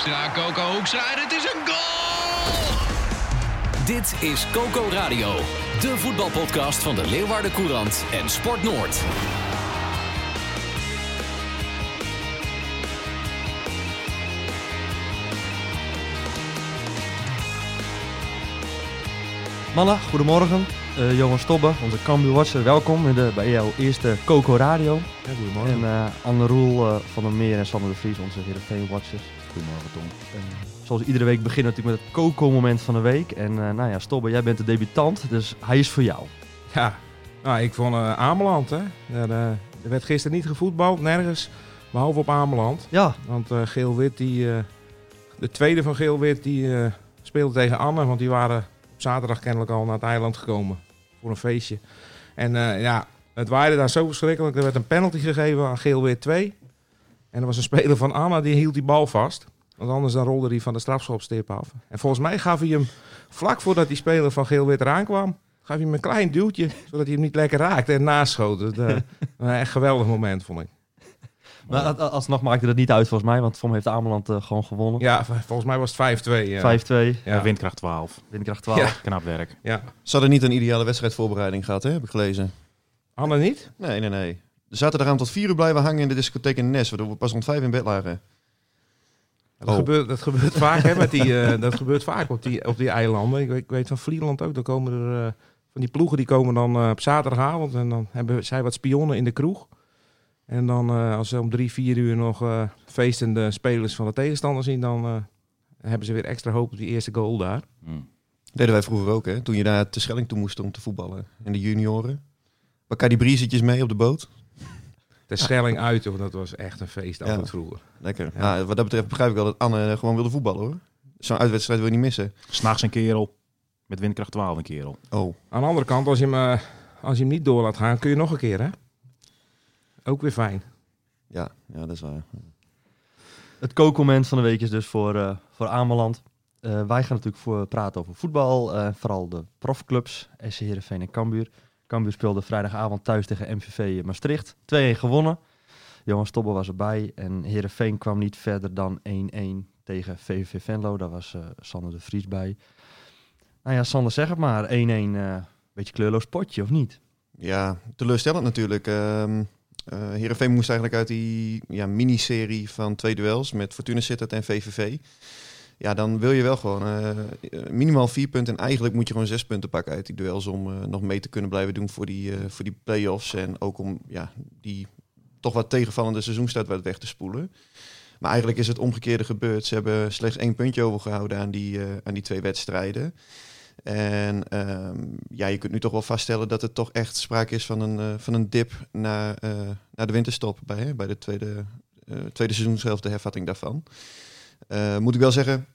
Hoekstra, Coco Hoekstra en het is een goal! Dit is Coco Radio, de voetbalpodcast van de Leeuwarden Courant en Sport Noord. Mannen, goedemorgen. Uh, Johan Stobbe, onze Cambuur Watcher, welkom in de, bij jouw eerste Coco Radio. Ja, goedemorgen. En uh, Anne Roel uh, van der Meer en Sander de Vries, onze Heerenveen Tom. zoals iedere week beginnen we natuurlijk met het Coco-moment van de week. En nou ja, Stobbe, jij bent de debutant, dus hij is voor jou. Ja, nou, ik vond Ameland, hè. Er, er werd gisteren niet gevoetbald, nergens, behalve op Ameland. Ja. Want Geel-Wit, die, de tweede van Geel-Wit, die speelde tegen Anne, want die waren zaterdag kennelijk al naar het eiland gekomen voor een feestje. En uh, ja, het waaide daar zo verschrikkelijk. Er werd een penalty gegeven aan geel weer 2. En er was een speler van Anna die hield die bal vast. Want anders dan rolde hij van de strafschopstip af. En volgens mij gaf hij hem vlak voordat die speler van geel weer eraan kwam. Gaf hij hem een klein duwtje, zodat hij hem niet lekker raakte en naschoot. Uh, een echt geweldig moment, vond ik. Maar alsnog maakte dat niet uit volgens mij, want Vom heeft Ameland uh, gewoon gewonnen. Ja, volgens mij was het 5-2. Ja. 5-2. Ja. windkracht 12. Windkracht 12. Ja. Knap werk. Ja. Ze hadden niet een ideale wedstrijdvoorbereiding gehad, hè? heb ik gelezen. Anne niet? Nee, nee, nee. De zaterdag tot vier uur blijven hangen in de discotheek in Nes, waardoor we pas rond vijf in bed lagen. Dat, oh. gebeurt, dat gebeurt vaak, hè, met die, uh, dat gebeurt vaak op die, op die eilanden. Ik weet, ik weet van Vlieland ook, dan komen er uh, van die ploegen die komen dan uh, op zaterdagavond en dan hebben zij wat spionnen in de kroeg. En dan als ze om drie, vier uur nog feestende spelers van de tegenstander zien, dan hebben ze weer extra hoop op die eerste goal daar. Mm. Deden wij vroeger ook, hè? Toen je daar te Schelling toe moest om te voetballen. In de junioren. Pak die briezetjes mee op de boot? De Schelling uit, of dat was echt een feest altijd ja. vroeger. Lekker. Ja. Nou, wat dat betreft begrijp ik wel dat Anne gewoon wilde voetballen, hoor. Zo'n uitwedstrijd wil je niet missen. S'nachts een kerel. Met windkracht 12 een kerel. Oh. Aan de andere kant, als je hem, als je hem niet door laat gaan, kun je nog een keer, hè? Ook weer fijn. Ja, ja dat is waar. Het kookmoment van de week is dus voor, uh, voor Ameland. Uh, wij gaan natuurlijk voor praten over voetbal. Uh, vooral de profclubs, SC Heerenveen en Cambuur. Cambuur speelde vrijdagavond thuis tegen MVV Maastricht. 2-1 gewonnen. Johan Stobbe was erbij. En Heerenveen kwam niet verder dan 1-1 tegen VVV Venlo. Daar was Sander de Vries bij. Nou ja, Sander, zeg het maar. 1-1, beetje kleurloos potje, of niet? Ja, teleurstellend natuurlijk. Um... Uh, moest eigenlijk uit die ja, miniserie van twee duels met Fortuna Sittard en VVV. Ja, dan wil je wel gewoon uh, minimaal vier punten. En eigenlijk moet je gewoon zes punten pakken uit die duels om uh, nog mee te kunnen blijven doen voor die, voor die play-offs. En ook om ja, die toch wat tegenvallende seizoenstart wat weg te spoelen. Maar eigenlijk is het omgekeerde gebeurd. Ze hebben slechts één puntje overgehouden aan die, aan die twee wedstrijden. En um, ja, je kunt nu toch wel vaststellen dat het toch echt sprake is van een, van een dip naar, naar de winterstop bij, bij de tweede, tweede seizoenshelft, de hervatting daarvan. Moet ik wel zeggen,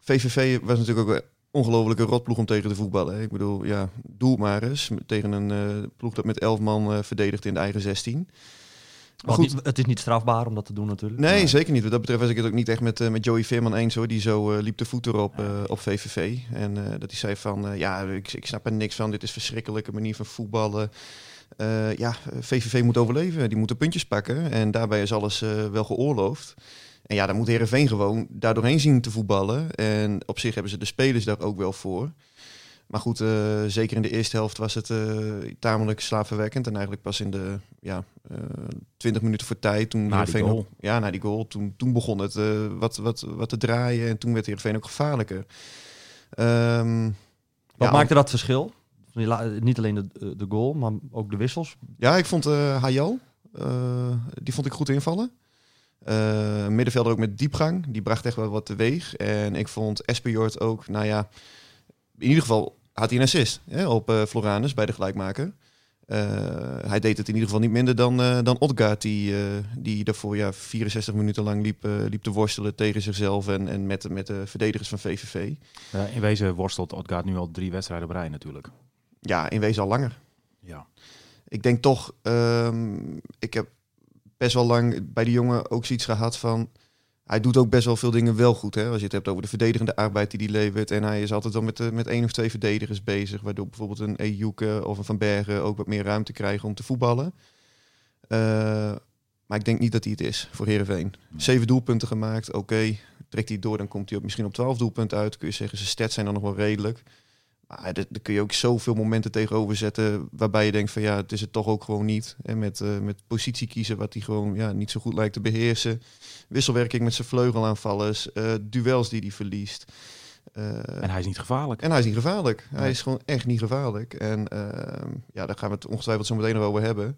VVV was natuurlijk ook een ongelofelijke rotploeg om tegen te voetballen. Hè. Ik bedoel, ja, doe maar eens tegen een ploeg dat met elf man verdedigt in de eigen 16. Maar goed, niet, het is niet strafbaar om dat te doen natuurlijk. Nee, maar... zeker niet. Wat dat betreft was ik het ook niet echt met, uh, met Joey Veerman eens hoor. Die zo uh, liep de voet erop uh, op VVV. En dat hij zei van, ja, ik, ik snap er niks van. Dit is verschrikkelijke manier van voetballen. ja, VVV moet overleven. Die moeten puntjes pakken. En daarbij is alles wel geoorloofd. En ja, dan moet Heerenveen gewoon daar doorheen zien te voetballen. En op zich hebben ze de spelers daar ook wel voor. Maar goed, uh, zeker in de eerste helft was het uh, tamelijk slaafverwekkend. En eigenlijk pas in de ja, uh, 20 minuten voor tijd. Toen na die goal. ja, na die goal. Toen, toen begon het wat, wat, wat te draaien. En toen werd Heerenveen ook gevaarlijker. Um, wat ja, maakte dat verschil? Niet alleen de, de goal, maar ook de wissels? Ja, ik vond Hayal, die vond ik goed invallen. Middenvelder ook met diepgang. Die bracht echt wel wat teweeg. En ik vond Espejord ook, nou ja in ieder geval had hij een assist hè, op uh, Floranus bij de gelijkmaker. Eh, hij deed het in ieder geval niet minder dan, eh dan Odgaard, die, eh, die daarvoor ja, 64 minuten lang liep, eh, liep te worstelen tegen zichzelf en, en met, de- met de verdedigers van VVV. Eh, in wezen worstelt Odgaard nu al drie wedstrijden op rij natuurlijk. Ja, in wezen al langer. Ja. Ik denk toch, ehm, ik heb best wel lang bij die jongen ook zoiets gehad van. Hij doet ook best wel veel dingen wel goed. Hè? Als je het hebt over de verdedigende arbeid die hij levert. En hij is altijd wel met, eh, met één of twee verdedigers bezig. Waardoor bijvoorbeeld een Ejuke of een Van Bergen ook wat meer ruimte krijgen om te voetballen. Eh, maar ik denk niet dat hij het is voor Heerenveen. Zeven doelpunten gemaakt, oké. Trekt hij door, dan komt hij op, misschien op twaalf doelpunten uit. Kun je zeggen, zijn stats zijn dan nog wel redelijk. Maar daar kun je ook zoveel momenten tegenover zetten waarbij je denkt van ja, het is het toch ook gewoon niet. En met, eh, met positie kiezen wat hij gewoon ja, niet zo goed lijkt te beheersen. Wisselwerking met zijn vleugelaanvallers, eh duels die hij verliest. Eh, En hij is niet gevaarlijk. en hij is niet gevaarlijk. Hij is gewoon echt niet gevaarlijk. En ehm, ja, daar gaan we het ongetwijfeld zo meteen nog over hebben.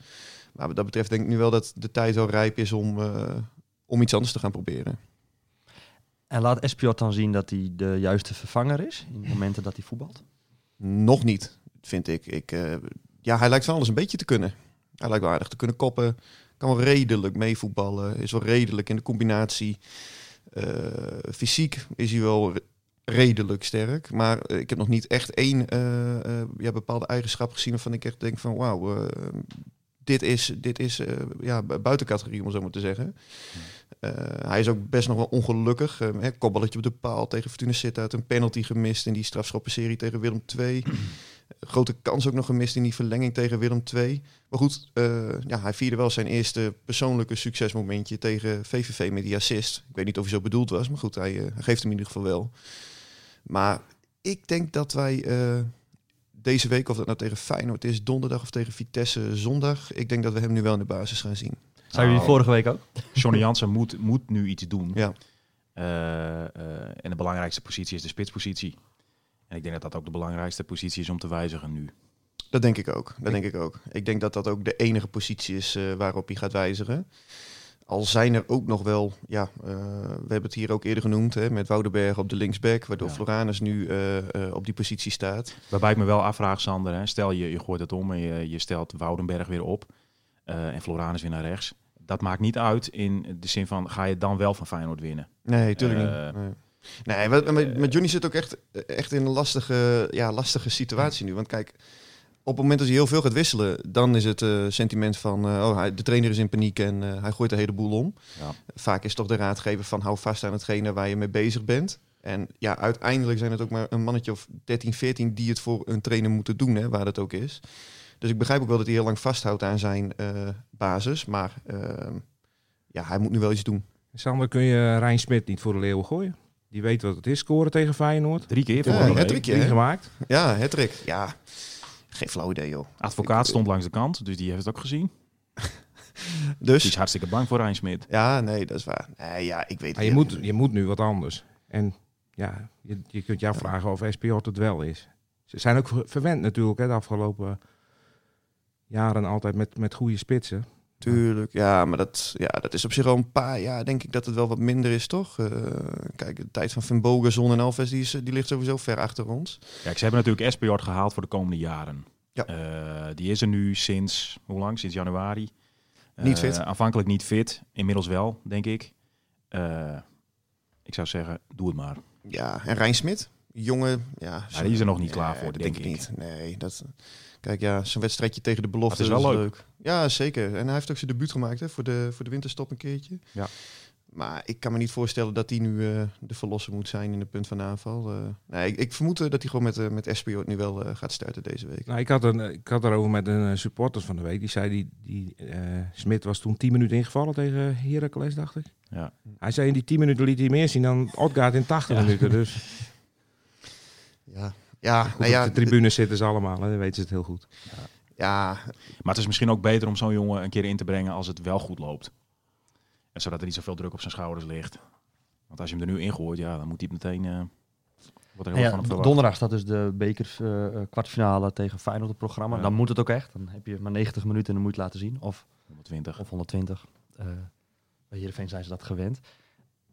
Maar wat dat betreft denk ik nu wel dat de tijd wel rijp is om, eh, om iets anders te gaan proberen. En laat Espiot dan zien dat hij de juiste vervanger is in de momenten dat hij voetbalt? Nog niet, vind ik. ik eh, ja, hij lijkt van alles een beetje te kunnen. Hij lijkt wel aardig te kunnen koppen. Kan wel redelijk meevoetballen. Is wel redelijk in de combinatie. Eh, fysiek is hij wel re- redelijk sterk. Maar eh, ik heb nog niet echt één ja, bepaalde eigenschap gezien waarvan ik echt denk van wauw, dit is, dit is ja, bu- buiten categorie om zo maar te zeggen. Eh, hij is ook best nog wel ongelukkig. Uh, hè, kopballetje op de paal tegen Fortuna Sittard. Een penalty gemist in die strafschoppenserie tegen Willem II. Grote kans ook nog gemist in die verlenging tegen Willem II. Maar goed, eh, ja, hij vierde wel zijn eerste persoonlijke succesmomentje tegen VVV met die assist. Ik weet niet of hij zo bedoeld was, maar goed, hij, eh, hij geeft hem in ieder geval wel. Maar ik denk dat wij deze week, of dat nou tegen Feyenoord is, donderdag of tegen Vitesse zondag, ik denk dat we hem nu wel in de basis gaan zien. Zou je die Nou, vorige week ook? Johnny Jansen moet, moet nu iets doen. Ja. Eh, eh, en de belangrijkste positie is de spitspositie. En ik denk dat dat ook de belangrijkste positie is om te wijzigen nu. Dat denk ik ook. Dat denk ik ook. Ik denk dat dat ook de enige positie is eh, waarop hij gaat wijzigen. Al zijn er ook nog wel, ja, eh, we hebben het hier ook eerder genoemd, hè, met Woudenberg op de linksback, waardoor Ja. Floranus nu eh, eh, op die positie staat. Waarbij ik me wel afvraag, Sander. Hè, stel je, je gooit het om en je, je stelt Woudenberg weer op. eh, en Floranus weer naar rechts. Dat maakt niet uit in de zin van, ga je dan wel van Feyenoord winnen? Nee, tuurlijk Eh, niet. Nee. Nee, wat- met, met Johnny zit ook echt, echt in een lastige, ja, lastige situatie nu. Want kijk, op het moment dat hij heel veel gaat wisselen, dan is het eh, sentiment van, eh, oh, de trainer is in paniek en eh, hij gooit de hele boel om. Ja. Vaak is toch de raadgever van, hou vast aan hetgene waar je mee bezig bent. En ja, uiteindelijk zijn het ook maar een mannetje of 13, 14 die het voor een trainer moeten doen, hè, waar dat ook is. Dus ik begrijp ook wel dat hij heel lang vasthoudt aan zijn eh, basis. Maar ehm, ja, hij moet nu wel iets doen. Sander, kun je Rijn Smit niet voor de leeuwen gooien? Die weet wat het is, scoren tegen Feyenoord. Drie keer Ja, Drie hè? gemaakt. Ja, Hattrick. Ja, geen flauw idee, joh. Advocaat stond langs de kant, dus die heeft het ook gezien. Die is Dus, hartstikke bang voor Rijn Smit. ja, nee, dat is waar. Nee, ja, ik weet Maar je, het moet, je moet nu wat anders. En ja, je, je kunt jou vragen of SPO het wel is. Ze zijn ook ver- verwend natuurlijk hè, de afgelopen jaren altijd met, met goede spitsen. Tuurlijk, ja, maar dat, ja, dat is op zich al een paar jaar, denk ik dat het wel wat minder is, toch? Eh, kijk, de tijd van Van en Alves, die, is, die ligt sowieso ver achter ons. Kijk, ze hebben natuurlijk SPJ gehaald voor de komende jaren. Ja. Eh, die is er nu sinds, hoe lang? Sinds januari. Niet Eh, fit. Aanvankelijk niet fit. Inmiddels wel, denk ik. Eh, ik zou zeggen, doe het maar. Ja, en Rijn Smit, jongen, ja. Ja, die is er nog niet klaar Nee, voor, dat denk ik ik. niet. Nee, dat... Kijk, ja, zijn wedstrijdje tegen de belofte Maar het is wel leuk. Ja, zeker. En hij heeft ook zijn debuut gemaakt hè, voor, de, voor de winterstop een keertje. Ja. Maar ik kan me niet voorstellen dat hij nu eh, de verlosser moet zijn in de punt van aanval. Eh, nee, ik, ik vermoed eh, dat hij gewoon met, met Espio nu wel gaat starten deze week. Nou, ik had, een, ik had erover met een supporter van de week. Die zei, die, die eh, Smit was toen 10 minuten ingevallen tegen Heracles, dacht ik. Ja. Hij zei in die 10 minuten liet hij meer zien dan Odgaard in 80 Ja. minuten. Dus Ja, ja, goed, nou ja, op de tribune zitten ze allemaal, hè, dan weten ze het heel goed. ja, Maar het is misschien ook beter om zo'n jongen een keer in te brengen als het wel goed loopt. En zodat er niet zoveel druk op zijn schouders ligt. Want als je hem er nu ingooit, ja, dan moet hij meteen... eh wordt er heel Ja, van donderdag staat dus de beker eh, eh, kwartfinale tegen Feyenoord op het programma. Ja. Dan moet het ook echt. Dan heb je maar 90 minuten en dan moet je het laten zien. Of, 120. of 120. Eh bij Heerenveen zijn ze dat gewend.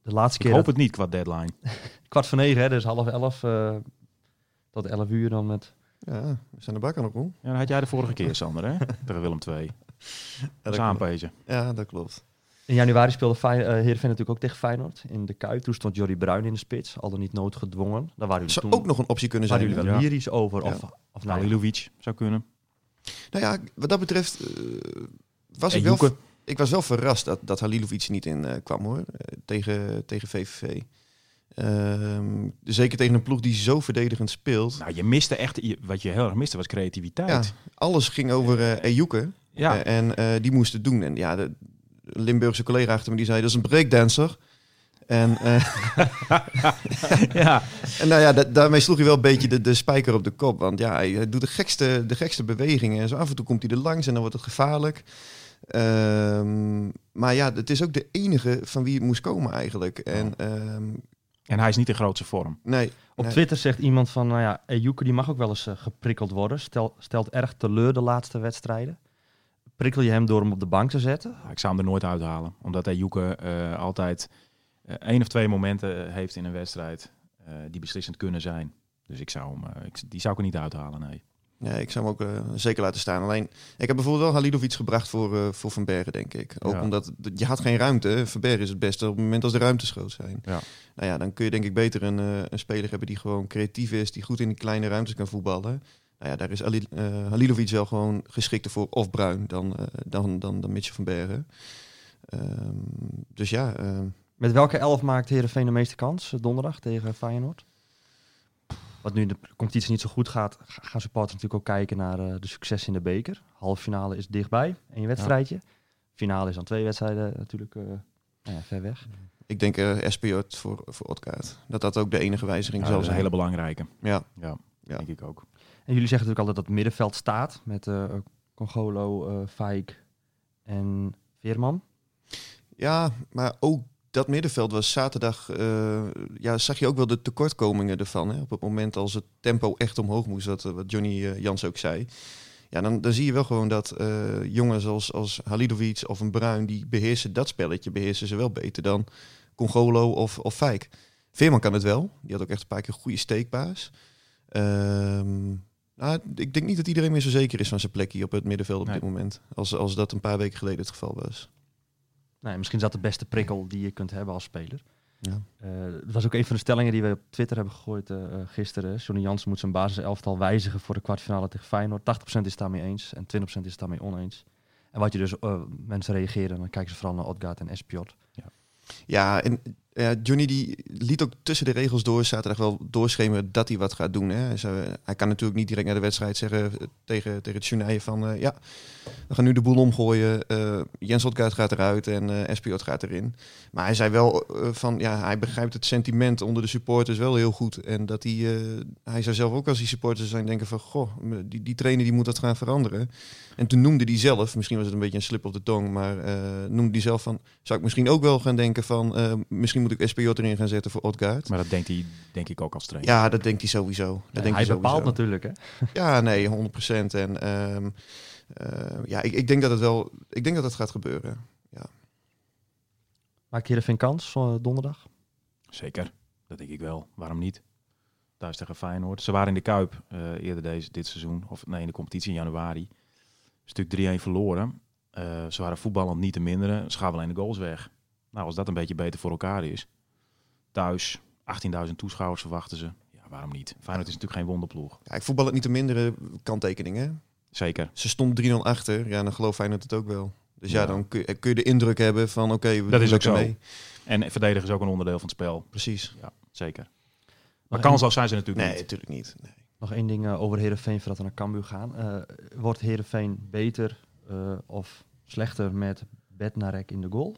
De laatste Ik keer hoop dat- het niet qua deadline. kwart voor negen, hè, dus half elf eh, tot elf uur dan met Ja, we zijn de bak aan de rol. Ja, dat had jij de vorige keer, Sander, hè? Tegen Willem II. Ja, Dat. Ja, dat klopt. In januari speelde Fey- eh, Heerenveen natuurlijk ook tegen Feyenoord in de Kuip. Toen stond Jordi Bruin in de spits, al dan niet noodgedwongen. Daar waren jullie Zou toen ook nog een optie kunnen waren zijn. jullie wel Ja. lyrisch over. Ja. Of, of nou, ja, Halilovic zou kunnen. Nou ja, wat dat betreft eh, was En ik wel... Ik was wel verrast dat, dat Halilovic niet in eh, kwam hoor, eh, tegen, tegen VVV. Ehm, zeker tegen een ploeg die zo verdedigend speelt. Nou, je miste echt... je- Wat je heel erg miste was creativiteit. Ja, alles ging over eh Ejuke Ja. Eh, en die moest het doen. En ja, de Limburgse collega achter me die zei, dat is een breakdancer. En, eh, ja. en nou ja, da- daarmee sloeg hij wel een beetje de, de spijker op de kop. Want ja, hij, hij doet de gekste, de gekste bewegingen. En zo af en toe komt hij er langs en dan wordt het gevaarlijk. Ehm, maar ja, het is ook de enige van wie het moest komen eigenlijk. En ehm, En hij is niet in grootste vorm. nee, Op nee. Twitter zegt iemand van, nou ja, Ejuke die mag ook wel eens eh, geprikkeld worden. Stel, stelt erg teleur de laatste wedstrijden. Prikkel je hem door hem op de bank te zetten? Ik zou hem er nooit uithalen. Omdat hij Joeke eh, altijd eh, één of twee momenten heeft in een wedstrijd eh, die beslissend kunnen zijn. Dus ik zou hem, eh, ik, die zou ik er niet uithalen, nee. Nee, ik zou hem ook eh, zeker laten staan. Alleen, ik heb bijvoorbeeld wel Halilovic gebracht voor, eh, voor Van Bergen, denk ik. Ook Ja. omdat je had geen ruimte. Van Bergen is het beste op het moment als de ruimtes groot zijn. Ja. Nou ja, dan kun je denk ik beter een, eh, een speler hebben die gewoon creatief is, die goed in die kleine ruimtes kan voetballen. Nou ja, daar is Ali, Halilovic wel gewoon geschikter voor of Bruin dan, dan, dan, dan Mitchell van Bergen. Ehm, dus ja, Met welke elf maakt Heerenveen de meeste kans donderdag tegen Feyenoord? Wat nu in de competitie niet zo goed gaat, ga- gaan supporters natuurlijk ook kijken naar eh, de succes in de beker. Halve finale is dichtbij, één wedstrijdje. Finale is dan twee wedstrijden natuurlijk eh, nou ja, ver weg. ik denk eh SPJ voor, voor Otkaart. Dat dat ook de enige wijziging Ja, zal dat is een hele belangrijke. Ja, Ja, Ja. denk ik ook. En jullie zeggen natuurlijk altijd dat het middenveld staat met eh Congolo, eh Faik en Veerman. Ja, maar ook dat middenveld was zaterdag. eh, ja, zag je ook wel de tekortkomingen ervan. Hè? Op het moment als het tempo echt omhoog moest, dat, eh, wat Johnny eh, Jans ook zei. Ja, dan, dan zie je wel gewoon dat eh, jongens als, als Halidovic of een Bruin, die beheersen dat spelletje, beheersen ze wel beter dan Congolo of, of Fijk. Veerman kan het wel. Die had ook echt een paar keer goede steekbaas. Ehm, nou, ik denk niet dat iedereen meer zo zeker is van zijn plekje op het middenveld op Nee. dit moment. Als, als dat een paar weken geleden het geval was. Nee, misschien is dat de beste prikkel die je kunt hebben als speler. Ja. Eh, dat was ook een van de stellingen die we op Twitter hebben gegooid eh, eh, gisteren. Johnny Jansen moet zijn basiselftal wijzigen voor de kwartfinale tegen Feyenoord. 80% is daarmee eens en 20% is daarmee oneens. En wat je dus, eh, mensen reageren, dan kijken ze vooral naar Odgaard en Espiot. Ja, en ja, Johnny die liet ook tussen de regels door zaterdag wel doorschemeren dat hij wat gaat doen. Hè. Hij, kan natuurlijk niet direct naar de wedstrijd zeggen eh, tegen, tegen het journaal van eh, ja, we gaan nu de boel omgooien. eh Jens Otgaard gaat eruit en Espiot gaat erin. Maar hij zei wel van ja, hij begrijpt het sentiment onder de supporters wel heel goed. En dat hij, hij zou zelf ook als die supporters zijn denken van goh, die, die trainer die moet dat gaan veranderen. En toen noemde hij zelf, misschien was het een beetje een slip op de tong, maar noemde hij zelf van, zou ik misschien ook wel gaan denken van, misschien moet ik SPJ erin gaan zetten voor Odgaard. Maar dat denkt hij denk ik ook als trainer. Ja, dat denkt hij sowieso. Dat Ja, denkt hij hij bepaalt sowieso. natuurlijk, hè? Ja, nee, 100%. En ehm, eh, ja, ik, ik denk dat het wel, ik denk dat het gaat gebeuren. Maakt Heerenveen kans eh, donderdag? Zeker, dat denk ik wel. Waarom niet? Thuis tegen Feyenoord. Ze waren in de Kuip eh, eerder deze, dit seizoen, of nee, in de competitie in januari. Stuk 3-1 verloren. Eh, ze waren voetballend niet te minderen. Ze gaven alleen de goals weg. Nou, als dat een beetje beter voor elkaar is. Thuis, 18.000 toeschouwers verwachten ze. Ja, waarom niet? Feyenoord is natuurlijk geen wonderploeg. Ja, ik voetbal het niet te mindere kanttekening, hè? Zeker. Ze stond 3-0 achter. Ja, dan geloof Feyenoord het ook wel. Dus ja, Ja. dan kun je, kun je de indruk hebben van oké, we Dat doen is ook zo. mee. En verdedigen is ook een onderdeel van het spel. Precies. Zeker. Maar kansloos zijn ze natuurlijk Nee, niet. natuurlijk niet. Nee. Nog één ding eh, over Heerenveen voordat we naar Cambuur gaan. Eh, wordt Heerenveen beter eh, of slechter met Bednarek in de goal?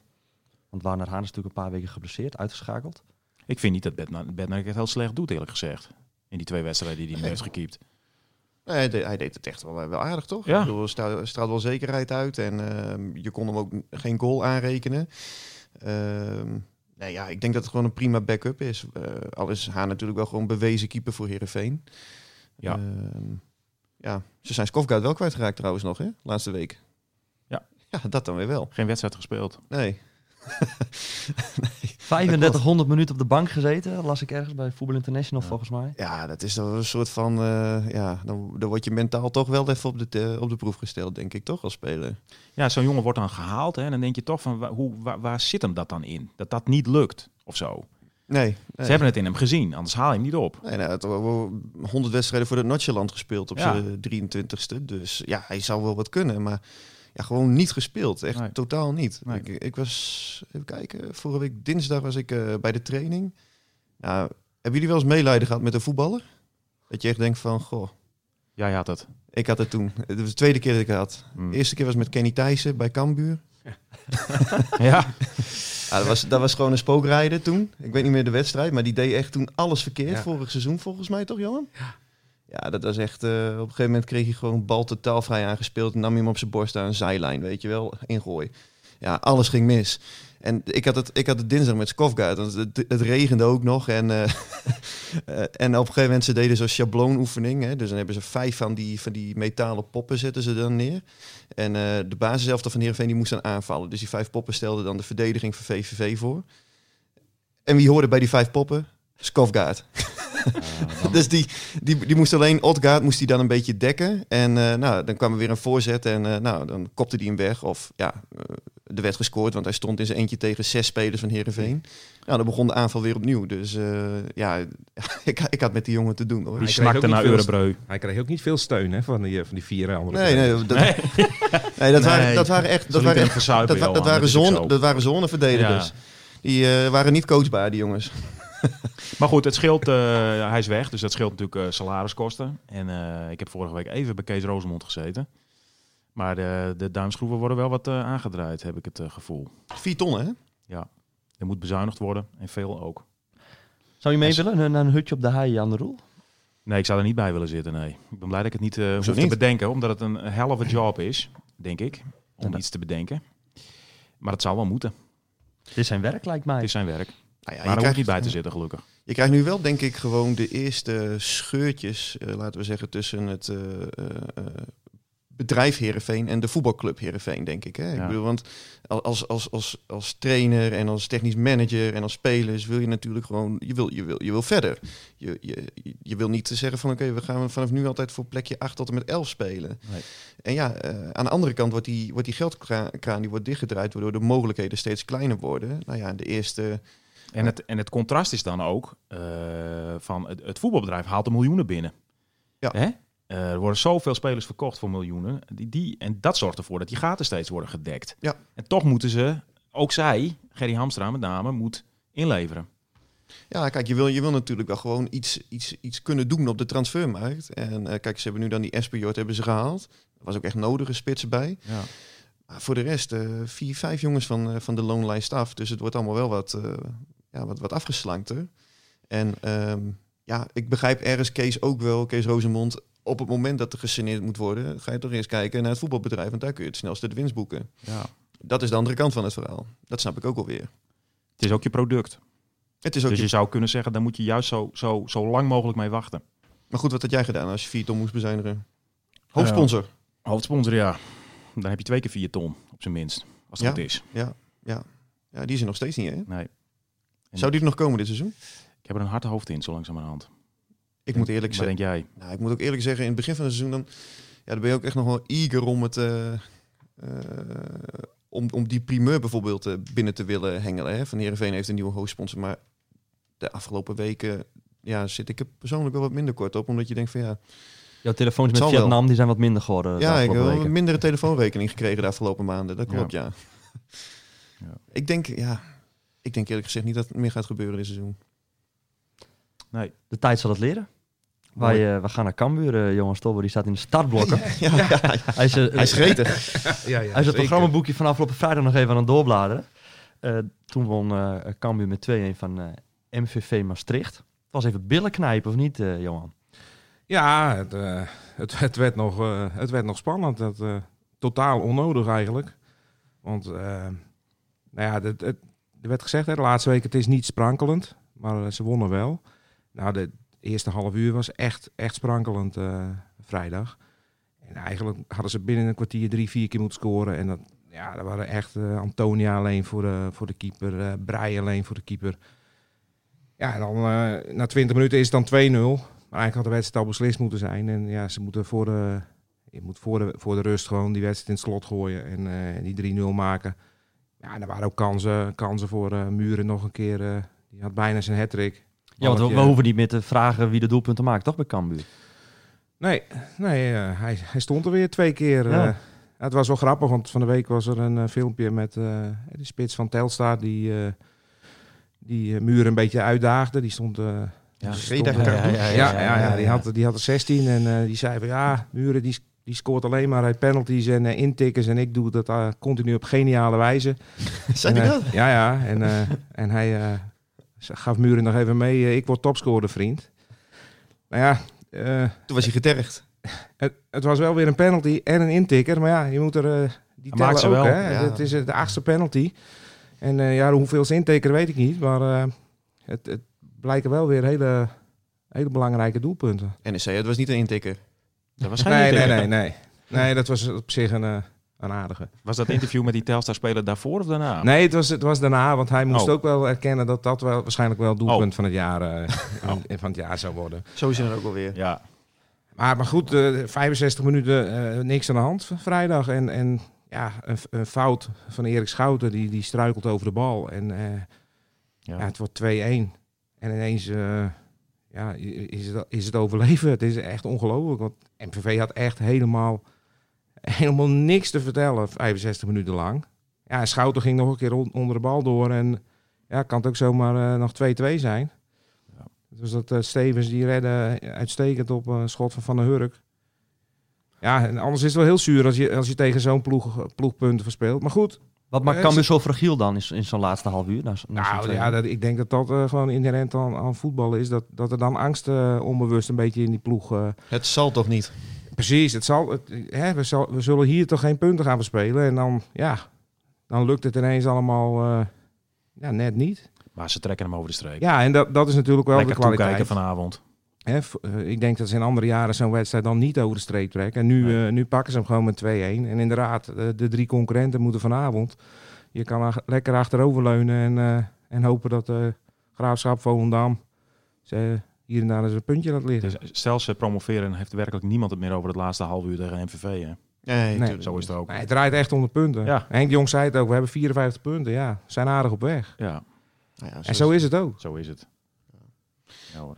Want Warner Haan is natuurlijk een paar weken geblesseerd, uitgeschakeld. Ik vind niet dat Bednar- het heel slecht doet, eerlijk gezegd. In die twee wedstrijden die hij Nee. heeft gekiept. Nee, hij, deed, hij deed het echt wel, wel aardig, toch? Ja. Ik bedoel, stra- straalt wel zekerheid uit en ehm, je kon hem ook geen goal aanrekenen. Ehm, nee, ja, ik denk dat het gewoon een prima backup is. Eh, al is Haan natuurlijk wel gewoon bewezen keeper voor Heerenveen. Ja. Ehm, ja, ze zijn Skofgaard wel kwijtgeraakt trouwens nog, hè? Laatste week. Ja. Ja, dat dan weer wel. Geen wedstrijd gespeeld. Nee. nee. 3500 minuten op de bank gezeten, las ik ergens bij Voetbal International Ja. volgens mij. Ja, dat is een soort van... eh, ja, dan, dan word je mentaal toch wel even op de, op de proef gesteld, denk ik, toch, als speler. Ja, zo'n jongen wordt dan gehaald hè, en dan denk je toch van, hoe, waar, waar zit hem dat dan in? Dat dat niet lukt of zo. Nee. nee. Ze hebben het in hem gezien, anders haal je hem niet op. Nee, nou, het hebben 100 wedstrijden voor het Notjeland gespeeld op Ja. zijn 23ste. Dus ja, hij zou wel wat kunnen, maar ja, gewoon niet gespeeld. Echt Nee. totaal niet. Nee. Ik, ik was, even kijken, vorige week dinsdag was ik eh, bij de training. Nou, hebben jullie wel eens meelijden gehad met een voetballer? Dat je echt denkt van, goh, Jij had het. ik had het toen. Het was de tweede keer dat ik het had. Mm. De eerste keer was met Kenny Thijssen bij Cambuur. Ja, Ja, dat, was, dat was gewoon een spookrijder toen. Ik weet niet meer de wedstrijd, maar die deed echt toen alles verkeerd. Ja. Vorig seizoen volgens mij, toch Johan? Ja. Ja, dat was echt... eh, op een gegeven moment kreeg hij gewoon bal totaal vrij aangespeeld. Nam hij hem op zijn borst aan een zijlijn, weet je wel. Ingooi. Ja, alles ging mis. En ik had het, ik had het dinsdag met Skofgaard. Het, het regende ook nog. En, eh, eh, en op een gegeven moment ze deden zo'n schabloonoefening. Dus dan hebben ze vijf van die, van die metalen poppen zetten ze dan neer. En de basiselftal van Heerenveen die moest dan aanvallen. Dus die vijf poppen stelden dan de verdediging van VVV voor. En wie hoorde bij die vijf poppen? Skofgaard. dus die, die, die moest alleen, Odgaard moest die dan een beetje dekken. En eh, nou, dan kwam er weer een voorzet en eh, nou, dan kopte hij hem weg. Of ja, eh, er werd gescoord, want hij stond in zijn eentje tegen zes spelers van Heerenveen. Nou, dan begon de aanval weer opnieuw. Dus eh, ja, ik, ik had met die jongen te doen hoor. die niet naar Eurebreu. Hij kreeg ook niet veel steun hè, van, die, van die vier andere. Nee, nee, dat, Nee, nee, dat, Waren, dat waren echt... dat waren, echt- dat, waren zone, zo. dat waren zoneverdedigers. Ja. Die eh, waren niet coachbaar, die jongens. Maar goed, het scheelt, eh, hij is weg, dus dat scheelt natuurlijk eh, salariskosten. En eh, ik heb vorige week even bij Kees Rosemond gezeten. Maar de, de duimschroeven worden wel wat eh, aangedraaid, heb ik het eh, gevoel. Vier ton, hè? Er moet bezuinigd worden en veel ook. Zou je mee En- willen naar een hutje op de haai aan de Roel? Nee, ik zou er niet bij willen zitten, nee. Ik ben blij dat ik het niet eh hoef te bedenken, omdat het een hell of a job is, denk ik, om Ja. iets te bedenken. Maar het zou wel moeten. Het is zijn werk, lijkt mij. Het is zijn werk. Nou ja, maar je, hoeft krijgt, niet bij te zitten, gelukkig. je krijgt nu wel, denk ik, gewoon de eerste scheurtjes, eh, laten we zeggen, tussen het eh, bedrijf Heerenveen en de voetbalclub Heerenveen, denk ik. Hè? Ik bedoel, want als, als, als, als trainer en als technisch manager en als spelers wil je natuurlijk gewoon, je wil, je wil, je wil verder. Je, je, je wil niet zeggen van oké, we gaan vanaf nu altijd voor plekje 8 tot en met 11 spelen. Nee. En ja, aan de andere kant wordt die, wordt die geldkraan die wordt dichtgedraaid, waardoor de mogelijkheden steeds kleiner worden. Nou ja, de eerste... En het, en het contrast is dan ook eh, van het, het voetbalbedrijf haalt de miljoenen binnen. Ja. Hè? Eh, er worden zoveel spelers verkocht voor miljoenen. Die, die, en dat zorgt ervoor dat die gaten steeds worden gedekt. Ja. En toch moeten ze, ook zij, Gerry Hamstra met name, moet inleveren. Ja, kijk, je wil, je wil natuurlijk wel gewoon iets, iets, iets kunnen doen op de transfermarkt. En eh, kijk, ze hebben nu dan die Espejord hebben ze gehaald. Er was ook echt nodige spits bij. Ja. Maar voor de rest, vier, vijf jongens van, van de loonlijst af. Dus het wordt allemaal wel wat, ja, wat, wat afgeslankter. En ehm, ja, ik begrijp ergens Kees ook wel, Kees Rozemond. Op het moment dat er gesaneerd moet worden, ga je toch eerst kijken naar het voetbalbedrijf. Want daar kun je het snelste de winst boeken. Ja. Dat is de andere kant van het verhaal. Dat snap ik ook alweer. Het is ook je product. Het is ook Dus je- je zou kunnen zeggen, daar moet je juist zo, zo, zo lang mogelijk mee wachten. Maar goed, wat had jij gedaan als je vier ton moest bezuinigen? Hoofdsponsor. Hoofdsponsor, ja. Dan heb je twee keer vier ton, op zijn minst. Als het Ja. goed is. Ja, die is er nog steeds niet, hè? Nee. En Zou die er nog komen dit seizoen? Ik heb er een harte hoofd in, zo langzamerhand. Ik moet eerlijk zeggen. denk jij? Nou, ik moet ook eerlijk zeggen, in het begin van het seizoen dan, ja, dan ben je ook echt nog wel eager om het. eh, eh, om, om die primeur bijvoorbeeld eh, binnen te willen hengelen. Hè? Van Heerenveen heeft een nieuwe hoofdsponsor. Maar de afgelopen weken ja, zit ik er persoonlijk wel wat minder kort op. Omdat je denkt van ja, Jouw telefoons met wel. Vietnam die zijn wat minder geworden. de ja ik heb wel een mindere telefoonrekening gekregen de afgelopen maanden. Dat Ja. klopt, ja. Ja. Ik denk, ja, ik denk eerlijk gezegd niet dat het meer gaat gebeuren dit seizoen. Nee. De tijd zal het leren. Wij, eh, we gaan naar Cambuur. eh, Johan Stolber die staat in de startblokken. Ja, ja, hij is, eh, hij is gretig. ja, ja, hij is het programmaboekje van afgelopen vrijdag nog even aan het doorbladeren. Eh, toen won eh Cambuur met 2-1 van eh, MVV Maastricht. Het was even billen knijpen, of niet, eh, Johan? Ja, het, het, het, werd nog, eh, het werd nog spannend. Dat, eh, totaal onnodig eigenlijk. Want eh, nou ja, het, het, er werd gezegd hè, de laatste week, het is niet sprankelend. Maar eh, ze wonnen wel. Nou, de eerste half uur was echt, echt sprankelend eh, vrijdag. En eigenlijk hadden ze binnen een kwartier drie, vier keer moeten scoren. En dat, Ja, er waren echt eh, Antonia alleen voor de, voor de keeper, eh Breij alleen voor de keeper. Ja, en dan na 20 minuten is het dan 2-0. Maar eigenlijk had de wedstrijd al beslist moeten zijn. En ja, ze moeten voor de, je moet voor de, voor de rust gewoon die wedstrijd in het slot gooien en eh, die 3-0 maken. Ja, en er waren ook kansen, kansen voor eh, Muren nog een keer. eh, die had bijna zijn hat-trick. Ja, want we, we hoeven niet meer te vragen wie de doelpunten maakt, toch bij Cambuur? Nee, nee eh, hij, hij stond er weer twee keer. Ja. eh. Ja, het was wel grappig, want van de week was er een filmpje met eh, de spits van Telstar die, eh die Muren een beetje uitdaagde. Die stond... eh, Ja. stond, ja, ja, ja, die, had, die had er 16 en eh, die zei van ja, Muren die, die scoort alleen maar uit penalties en eh, intikkers en ik doe dat eh, continu op geniale wijze. En, hij eh, dat? Ja, ja. En, eh, en hij eh, gaf Muren nog even mee, ik word topscorer vriend. Nou ja, eh, Toen was hij getergd. het, het was wel weer een penalty en een intikker. Maar ja, je moet er... die maakt tellen ze ook, wel. hè. Ja. Het is de achtste penalty. En eh, ja, hoeveel ze intikker weet ik niet. Maar eh, het, het blijken wel weer hele, hele belangrijke doelpunten. NEC, het was niet een intikker. Dat was geen Nee, nee, nee, nee. Nee, dat was op zich een, eh, een aardige. Was dat interview met die Telstar-speler daarvoor of daarna? Nee, het was, het was daarna, want hij moest Oh. ook wel erkennen dat dat wel, waarschijnlijk wel het doelpunt Oh. van, het jaar, eh, Oh. van het jaar zou worden. Zo is het ook alweer. Ja, Maar, maar goed, eh, 65 minuten eh, niks aan de hand vrijdag. En, en ja, een, een fout van Erik Schouten, die, die struikelt over de bal. En eh, ja. ja, het wordt 2-1. En ineens eh, ja, is, het, is het overleven. Het is echt ongelooflijk. Want MVV had echt helemaal, helemaal niks te vertellen, 65 minuten lang. Ja, en Schouten ging nog een keer on- onder de bal door. En ja, kan het ook zomaar eh, nog 2-2 zijn. Ja. Dus dat eh, Stevens die redde uitstekend op een schot van Van der Hurk. Ja, en anders is het wel heel zuur als je, als je tegen zo'n ploeg, ploegpunten verspeelt. Maar goed, Wat maakt Eh, Cambuur zo fragiel dan in, in zo'n laatste half uur? Na, na zo'n Nou ja, dat, ik denk dat dat eh, gewoon inherent aan, aan voetbal is. Dat, dat er dan angst eh, onbewust een beetje in die ploeg. eh, Het zal toch niet? precies, het zal, het, hè, we, zal, we zullen hier toch geen punten gaan verspelen. En dan, ja, dan lukt het ineens allemaal eh, ja, net niet. Maar ze trekken hem over de streep. Ja, en dat, dat is natuurlijk wel Lekker de kwaliteit. toekijken vanavond. Eh, ik denk dat ze in andere jaren zo'n wedstrijd dan niet over de streep trekken. En nu, Nee. eh, nu pakken ze hem gewoon met 2-1. En inderdaad, eh, de drie concurrenten moeten vanavond. Je kan ach- lekker achteroverleunen en, en hopen dat de Graafschap, Volendam... ze hier en daar eens een puntje laat liggen. Dus stel ze promoveren, heeft werkelijk niemand het meer over het laatste half uur tegen MVV. Hè? Nee, Zo is het ook. Nee, het draait echt om de punten. Ja. Henk Jong zei het ook, we hebben 54 punten. Ja, we zijn aardig op weg. Ja, Nou ja, En zo is het ook. zo is het. Ja, hoor.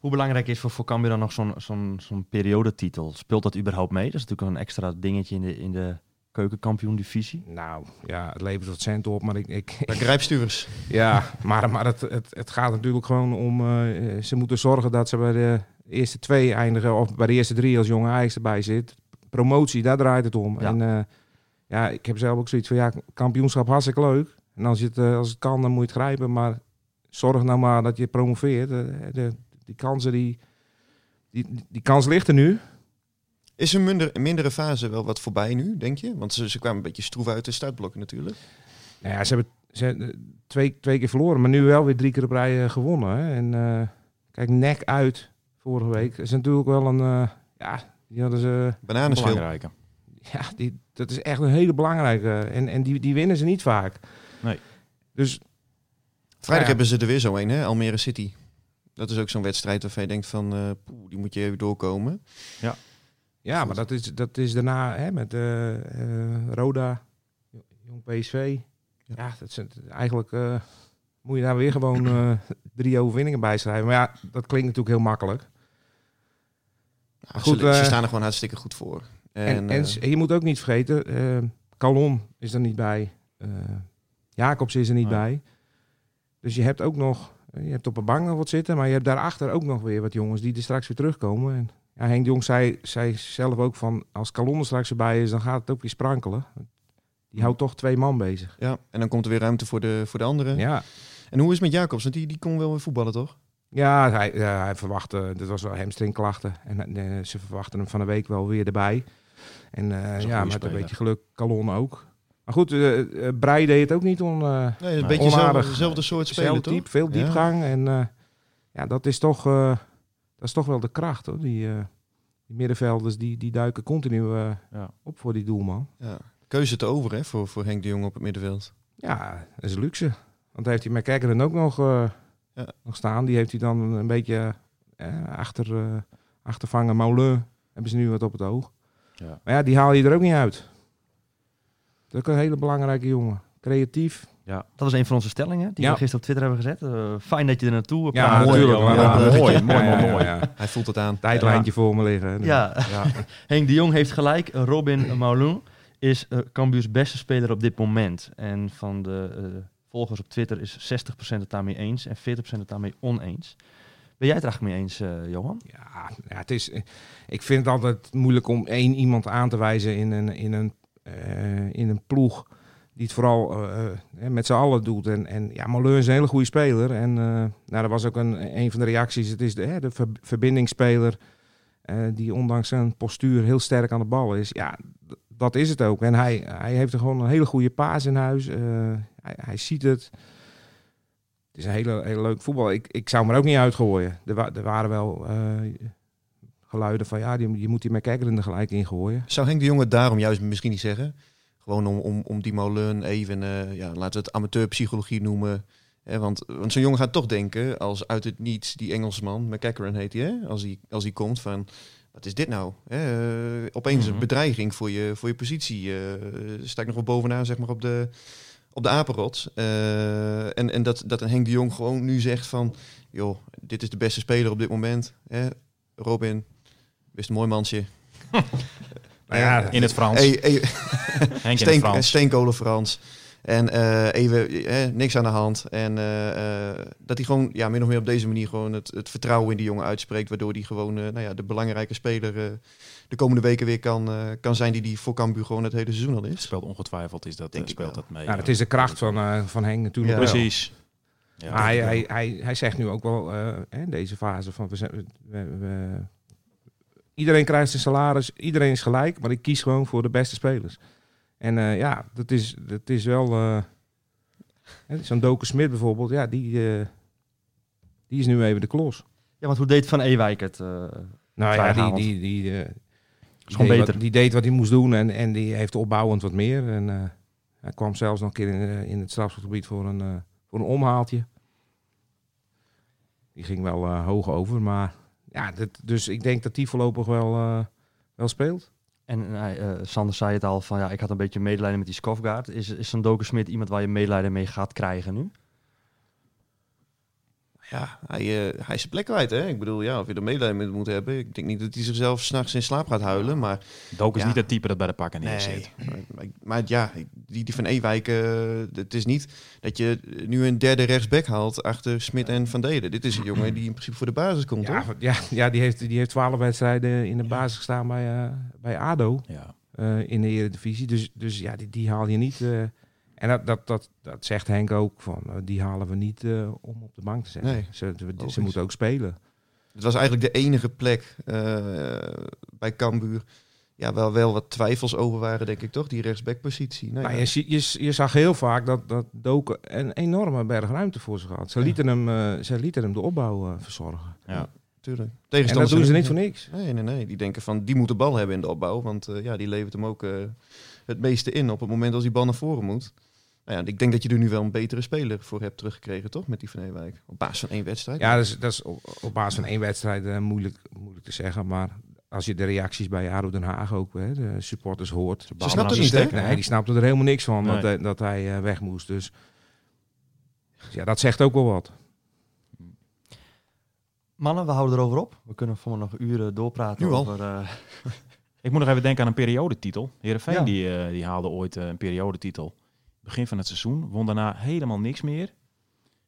Hoe belangrijk is voor, voor Cambuur dan nog zo'n zo'n zo'n periodetitel? Speelt dat überhaupt mee? Dat is natuurlijk een extra dingetje in de, in de keukenkampioen-divisie. Nou, ja, het levert wat cent op, maar ik... ik grijpstuurs. ja, maar, maar het, het, het gaat natuurlijk gewoon om... eh, ze moeten zorgen dat ze bij de eerste twee eindigen... of bij de eerste drie als jonge Ajax erbij zit. Promotie, daar draait het om. Ja. En eh, ja, ik heb zelf ook zoiets van... ja, kampioenschap hartstikke leuk. En als, je het, eh, als het kan, dan moet je het grijpen. Maar zorg nou maar dat je promoveert. De, die kansen, die, die, die kans ligt er nu. Is een minder, mindere fase wel wat voorbij nu, denk je? Want ze, ze kwamen een beetje stroef uit de startblokken natuurlijk. Nou ja, ze hebben, ze hebben twee, twee keer verloren, maar nu wel weer drie keer op rij eh, gewonnen. Hè? En eh, kijk, nek uit vorige week. is natuurlijk wel een... eh, ja, die hadden ze... Bananenschil. Belangrijke. Ja, die, dat is echt een hele belangrijke. En, en die, die winnen ze niet vaak. Nee. Dus Vrijdag Ja. hebben ze er weer zo een, hè? Almere City. Dat is ook zo'n wedstrijd waarvan je denkt van, eh, poeh, die moet je even doorkomen. ja, maar dat is, dat is daarna hè, met eh, eh, Roda, Jong PSV. Ja, dat zijn eigenlijk... moet je daar weer gewoon drie overwinningen bij schrijven. Maar ja, dat klinkt natuurlijk heel makkelijk. Nou, Goed, ze, ze staan er gewoon hartstikke goed voor. En, En, en, je moet ook niet vergeten, Calon is er niet bij. eh Jacobs is er niet bij. Dus je hebt ook nog, je hebt op een bank nog wat zitten, maar je hebt daarachter ook nog weer wat jongens die er straks weer terugkomen. En ja, Henk Jong zei, zei zelf ook van, als Calon er straks erbij is, dan gaat het ook weer sprankelen. Die houdt toch twee man bezig. ja, en dan komt er weer ruimte voor de, voor de anderen. Ja, En hoe is het met Jacobs? Want die, die kon wel weer voetballen, toch? ja hij, hij verwachtte, dit was wel hamstringklachten. En eh, ze verwachten hem van de week wel weer erbij. En eh, ja, met een beetje geluk, Calon ook. Maar goed, eh eh, Breij deed het ook niet on, eh, Nee, een beetje Onaardig. dezelfde, soort toch? diep, veel Ja. diepgang. En eh, ja, dat is toch, eh, dat is toch wel de kracht hoor. Die, eh, die middenvelders die, die duiken continu eh, Ja. op voor die doelman. Ja. keuze te over hè, voor, voor Henk de Jong op het middenveld. Ja, dat is luxe. Want heeft hij McKagan ook nog, eh, Ja. nog staan. Die heeft hij dan een beetje eh, achter, eh, achtervangen. Moulin hebben ze nu wat op het oog. Ja. Maar ja, die haal je er ook niet uit. Dat is ook een hele belangrijke jongen. Creatief. Dat was een van onze stellingen die Ja. we gisteren op Twitter hebben gezet. Eh, fijn dat je er naartoe Ja, praat. natuurlijk. Ja, mooi, ja, mooi, ja, mooi, ja, mooi. ja. Hij voelt het aan. Tijdlijntje voor me liggen. Ja, ja. Henk de Jong heeft gelijk. Robin Maulon is uh, Cambuurs beste speler op dit moment. En van de eh, volgers op Twitter is 60% het daarmee eens en 40% het daarmee oneens. Ben jij het er eigenlijk mee eens, eh, Johan? Ja, ja, het is, ik vind het altijd moeilijk om één iemand aan te wijzen in een, in een, in een ploeg die het vooral eh, eh, met z'n allen doet. En, en ja, Moleur is een hele goede speler. En eh, nou, dat was ook een, een van de reacties. Het is de, de ver- verbindingsspeler eh, die ondanks zijn postuur heel sterk aan de bal is. Ja, dat is het ook. En hij, hij heeft er gewoon een hele goede paas in huis. Eh, hij, hij ziet het. Het is een hele, hele leuk voetbal. Ik, ik zou hem er ook niet uitgooien. Er, wa- waren wel eh, geluiden van ja, die, je moet die McKagan er gelijk in gooien. Zou Henk de Jong het daarom juist misschien niet zeggen? Gewoon om, om, om die Molen even, eh, ja, laten we het amateurpsychologie noemen. Hè, want want zo'n jongen gaat toch denken, als uit het niets die Engelsman, McCackeren heet hij, hè? Als, hij, als hij komt van, wat is dit nou? Hè? eh, opeens Mhm. een bedreiging voor je, voor je positie. eh sta ik nog wel bovenaan, zeg maar, op de, op de apenrots. Eh, en en dat, dat een Henk de Jong gewoon nu zegt van, joh, dit is de beste speler op dit moment. Hè? Robin, best een mooi mansje. Nou ja, In het Frans. Hey, hey, Henk in het Steen, Frans. steenkolen Frans. En eh, even eh, niks aan de hand. En eh, eh, dat hij gewoon ja, min of meer op deze manier gewoon het, het vertrouwen in die jongen uitspreekt. Waardoor hij gewoon eh, nou ja, de belangrijke speler eh, de komende weken weer kan, eh, kan zijn die die voor Cambuur gewoon het hele seizoen al is. Speelt ongetwijfeld is dat, Denk speelt dat mee. nou, het is de kracht van, eh, van Henk natuurlijk. Ja. Precies. Ja, Maar hij, hij, hij, hij zegt nu ook wel eh, hè, in deze fase van we zijn, we, we- iedereen krijgt zijn salaris, iedereen is gelijk, maar ik kies gewoon voor de beste spelers. En eh, ja, dat is, dat is wel. eh, Zo'n Doken Smit bijvoorbeeld, ja, die, eh, die is nu even de klos. Ja, want hoe deed Van Ewijk het? Nou ja, die, die, die, is gewoon deed beter. Wat, die deed wat hij moest doen en, en die heeft opbouwend wat meer. En hij kwam zelfs nog een keer in, in het strafgebied voor een, voor een omhaaltje. Die ging wel hoog over, maar ja, dus ik denk dat die voorlopig wel, eh, wel speelt. En eh, Sander zei het al van ja, ik had een beetje medelijden met die Skofgaard. Is, is zo'n Doken Smit iemand waar je medelijden mee gaat krijgen nu? Ja, hij, eh, hij is zijn plek kwijt. Hè? Ik bedoel, ja, of je er medelijden mee moet hebben. Ik denk niet dat hij zichzelf s'nachts in slaap gaat huilen. Maar, Dook is Ja. niet het type dat bij de pakken neer zit. maar, maar, maar ja, die, die van Ewijk, eh, het is niet dat je nu een derde rechtsback haalt achter Smit en Van Deden. Dit is een jongen die in principe voor de basis komt. Ja, hoor. ja, ja die heeft die heeft twaalf wedstrijden in de basis gestaan bij, eh, bij ADO. Ja. eh, in de Eredivisie. Dus, dus ja, die, die haal je niet. En dat, dat, dat, dat zegt Henk ook, van, eh, die halen we niet eh, om op de bank te zetten. Nee, ze ze, moeten ook spelen. Het was eigenlijk de enige plek eh, bij Cambuur. Ja, wel, wel wat twijfels over waren, denk ik toch, die rechtsbackpositie. Nou, ja. je, je, je zag heel vaak dat, dat Doken een enorme berg ruimte voor zich had. Ze Ja. lieten hem, ze lieten hem de opbouw verzorgen. Ja. Tuurlijk. En dat Tegenstanders doen ze niet voor niks. Nee, nee, nee. Die denken van, die moet de bal hebben in de opbouw. Want ja, die levert hem ook het meeste in op het moment als die bal naar voren moet. Nou ja, ik denk dat je er nu wel een betere speler voor hebt teruggekregen, toch? Met die van Ewijk. Op basis van één wedstrijd. Ja, dat is, dat is op, op basis van één wedstrijd eh, moeilijk, moeilijk te zeggen. Maar als je de reacties bij ADO Den Haag ook, hè, de supporters hoort. Ze snapt het niet, hè? Nee, die snapten er helemaal niks van dat, Nee. hij- dat hij eh, weg moest. Dus ja, dat zegt ook wel wat. Mannen, we houden erover op. We kunnen voor nog uren doorpraten Nu al. over... eh, Ik moet nog even denken aan een periodetitel. Heerenveen Ja. die, eh, die haalde ooit een periodetitel. Begin van het seizoen. Won daarna helemaal niks meer.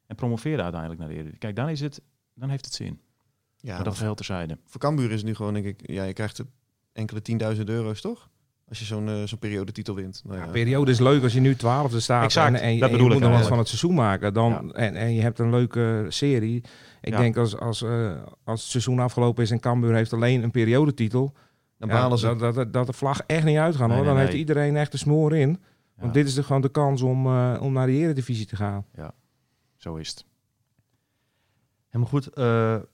En promoveerde uiteindelijk naar de Eredivisie. Kijk, dan, is het, dan heeft het zin. ja maar dat geheel terzijde. voor Cambuur is het nu gewoon, denk ik, ja, je krijgt enkele tienduizend euro's, toch? Als je zo'n eh, zo'n periodetitel wint. Nou, Ja, ja. periode is leuk als je nu twaalfde staat Exact, en, en, je- dat en je bedoel moet ik nog wat van het seizoen maken. Dan, en, en je hebt een leuke serie. Ik Ja. denk als, als, eh, als het seizoen afgelopen is en Cambuur heeft alleen een periodetitel, Dan ja, balen ze. dat, dat, dat, de vlag echt niet uitgaan Nee, hoor. Dan nee. heeft iedereen echt de smoor in. Want Ja, dit is de, gewoon de kans om, eh, om naar de Eredivisie te gaan. Zo is het. Helemaal goed. eh,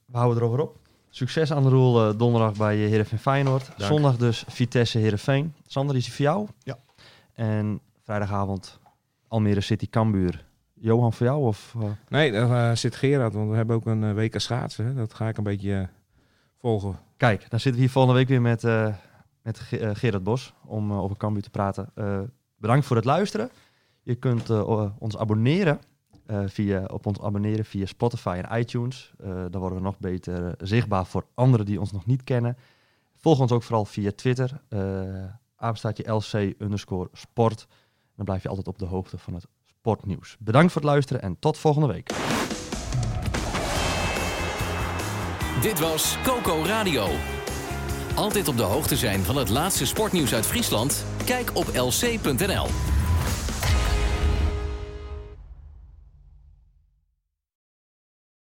we houden erover op. Succes aan de rol eh, donderdag bij Heerenveen Feyenoord. Zondag dus Vitesse Heerenveen. Sander, is die voor jou? Ja. En vrijdagavond Almere City Cambuur. Johan, voor jou? Of, uh... Nee, daar uh, zit Gerard, want we hebben ook een uh, WK schaatsen. Hè? Dat ga ik een beetje volgen. Kijk, dan zitten we hier volgende week weer met, met Gerard Bos om over Cambuur te praten. Bedankt voor het luisteren. Je kunt ons abonneren via, op ons abonneren via Spotify en iTunes. dan worden we nog beter zichtbaar voor anderen die ons nog niet kennen. Volg ons ook vooral via Twitter. je LC underscore sport. Dan blijf je altijd op de hoogte van het sportnieuws. Bedankt voor het luisteren en tot volgende week. Dit was Coco Radio. Altijd op de hoogte zijn van het laatste sportnieuws uit Friesland? Kijk op lc.nl.